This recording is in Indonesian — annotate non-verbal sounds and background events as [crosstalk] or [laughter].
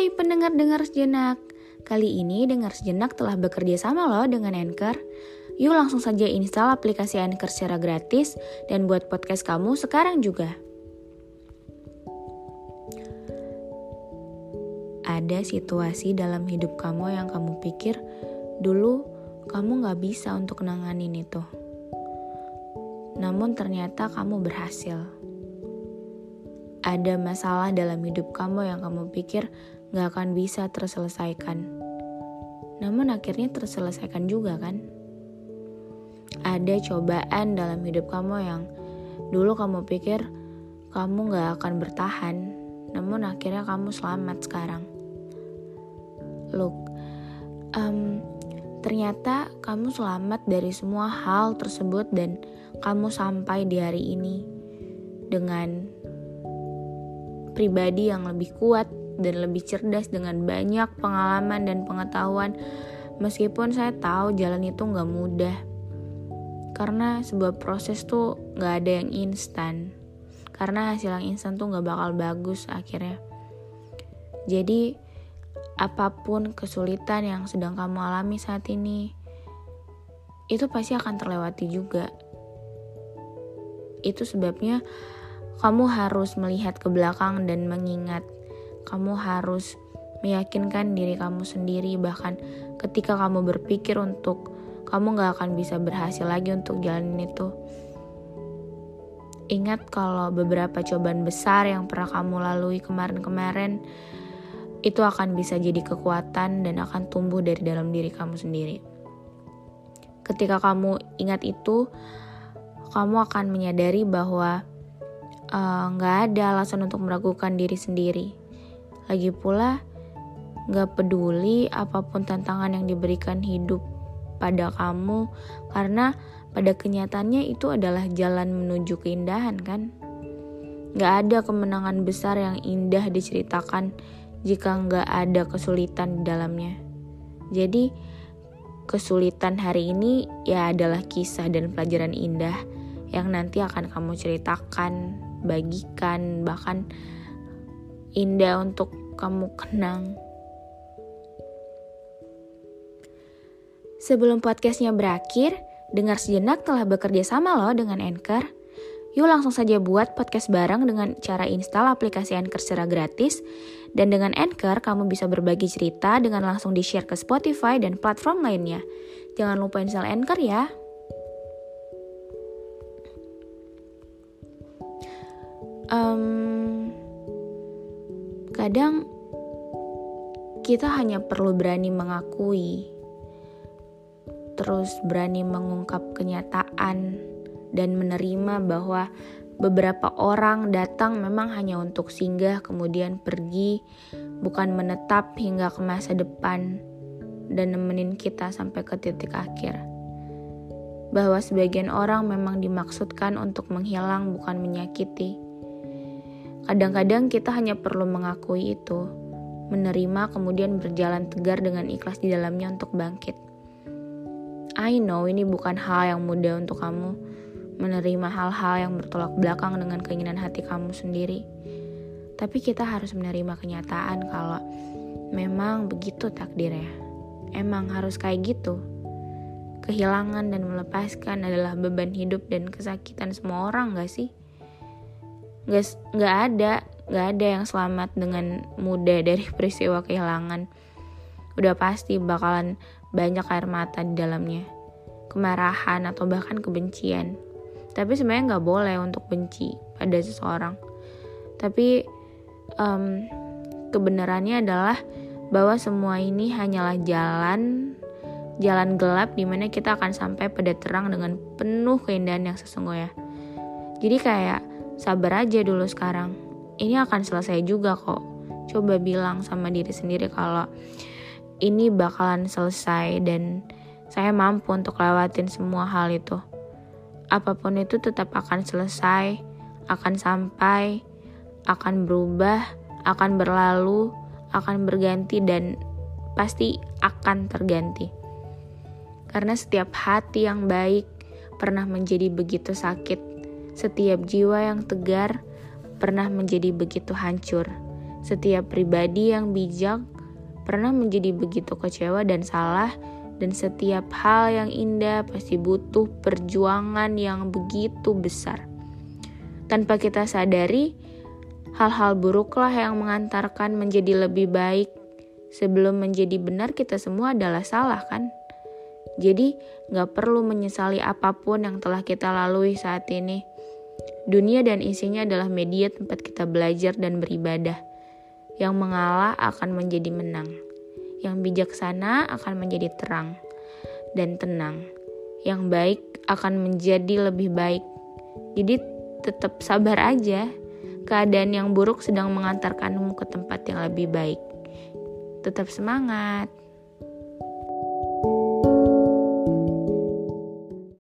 Hai pendengar-dengar sejenak. Kali ini Dengar Sejenak telah bekerja sama loh dengan Anchor. Yuk langsung saja install aplikasi Anchor secara gratis dan buat podcast kamu sekarang juga. Ada situasi dalam hidup kamu yang kamu pikir dulu kamu gak bisa untuk nanganin itu. Namun ternyata kamu berhasil. Ada masalah dalam hidup kamu yang kamu pikir gak akan bisa terselesaikan. Namun akhirnya terselesaikan juga kan? Ada cobaan dalam hidup kamu yang dulu kamu pikir kamu gak akan bertahan, namun akhirnya kamu selamat sekarang. Look, um, ternyata kamu selamat dari semua hal tersebut dan kamu sampai di hari ini dengan pribadi yang lebih kuat dan lebih cerdas dengan banyak pengalaman dan pengetahuan. Meskipun saya tahu jalan itu nggak mudah karena sebuah proses tuh nggak ada yang instan. Karena hasil yang instan tuh nggak bakal bagus akhirnya. Jadi apa pun kesulitan yang sedang kamu alami saat ini itu pasti akan terlewati juga. Itu sebabnya kamu harus melihat ke belakang dan mengingat kamu harus meyakinkan diri kamu sendiri. Bahkan ketika kamu berpikir untuk kamu gak akan bisa berhasil lagi untuk jalanin itu. Ingat kalau beberapa cobaan besar yang pernah kamu lalui kemarin-kemarin itu akan bisa jadi kekuatan dan akan tumbuh dari dalam diri kamu sendiri. Ketika kamu ingat itu kamu akan menyadari bahwa nggak uh, ada alasan untuk meragukan diri sendiri lagi pula, gak peduli apa pun tantangan yang diberikan hidup pada kamu, karena pada kenyataannya itu adalah jalan menuju keindahan kan? Gak ada kemenangan besar yang indah diceritakan jika gak ada kesulitan di dalamnya. Jadi, kesulitan hari ini ya adalah kisah dan pelajaran indah yang nanti akan kamu ceritakan, bagikan, bahkan indah untuk kamu kenang. Sebelum podcastnya berakhir, dengar sejenak telah bekerja sama loh dengan Anchor. Yuk langsung saja buat podcast bareng dengan cara install aplikasi Anchor secara gratis. Dan dengan Anchor, kamu bisa berbagi cerita dengan langsung di-share ke Spotify dan platform lainnya. Jangan lupa install Anchor ya. Um, Kadang kita hanya perlu berani mengakui, terus berani mengungkap kenyataan, dan menerima bahwa beberapa orang datang memang hanya untuk singgah, kemudian pergi, bukan menetap hingga ke masa depan dan nemenin kita sampai ke titik akhir. Bahwa sebagian orang memang dimaksudkan untuk menghilang, bukan menyakiti Kadang-kadang kita hanya perlu mengakui itu, menerima kemudian berjalan tegar dengan ikhlas di dalamnya untuk bangkit. I know ini bukan hal yang mudah untuk kamu menerima hal-hal yang bertolak belakang dengan keinginan hati kamu sendiri. Tapi kita harus menerima kenyataan kalau memang begitu takdirnya. Emang harus kayak gitu. Kehilangan dan melepaskan adalah beban hidup dan kesakitan semua orang gak sih? Nggak nggak ada nggak ada yang selamat dengan mudah [laughs] dari peristiwa kehilangan. Udah pasti bakalan banyak air mata di dalamnya. Kemarahan atau bahkan kebencian. Tapi sebenarnya nggak boleh untuk benci pada seseorang. Tapi um, kebenarannya adalah bahwa semua ini hanyalah jalan jalan gelap di mana kita akan sampai pada terang dengan penuh keindahan yang sesungguhnya. Jadi kayak sabar aja dulu sekarang. Ini akan selesai juga kok. Coba bilang sama diri sendiri kalau ini bakalan selesai dan saya mampu untuk lewatin semua hal itu. Apa pun itu tetap akan selesai, akan sampai, akan berubah, akan berlalu, akan berganti dan pasti akan terganti. Karena setiap hati yang baik pernah menjadi begitu sakit, setiap jiwa yang tegar pernah menjadi begitu hancur, setiap pribadi yang bijak pernah menjadi begitu kecewa dan salah, dan setiap hal yang indah pasti butuh perjuangan yang begitu besar. Tanpa kita sadari, hal-hal buruklah yang mengantarkan menjadi lebih baik. Sebelum menjadi benar, kita semua adalah salah, kan? Jadi, gak perlu menyesali apa pun yang telah kita lalui saat ini. Dunia dan isinya adalah media tempat kita belajar dan beribadah. Yang mengalah akan menjadi menang. Yang bijaksana akan menjadi terang dan tenang. Yang baik akan menjadi lebih baik. Jadi tetap sabar aja. Keadaan yang buruk sedang mengantarkanmu ke tempat yang lebih baik. Tetap semangat.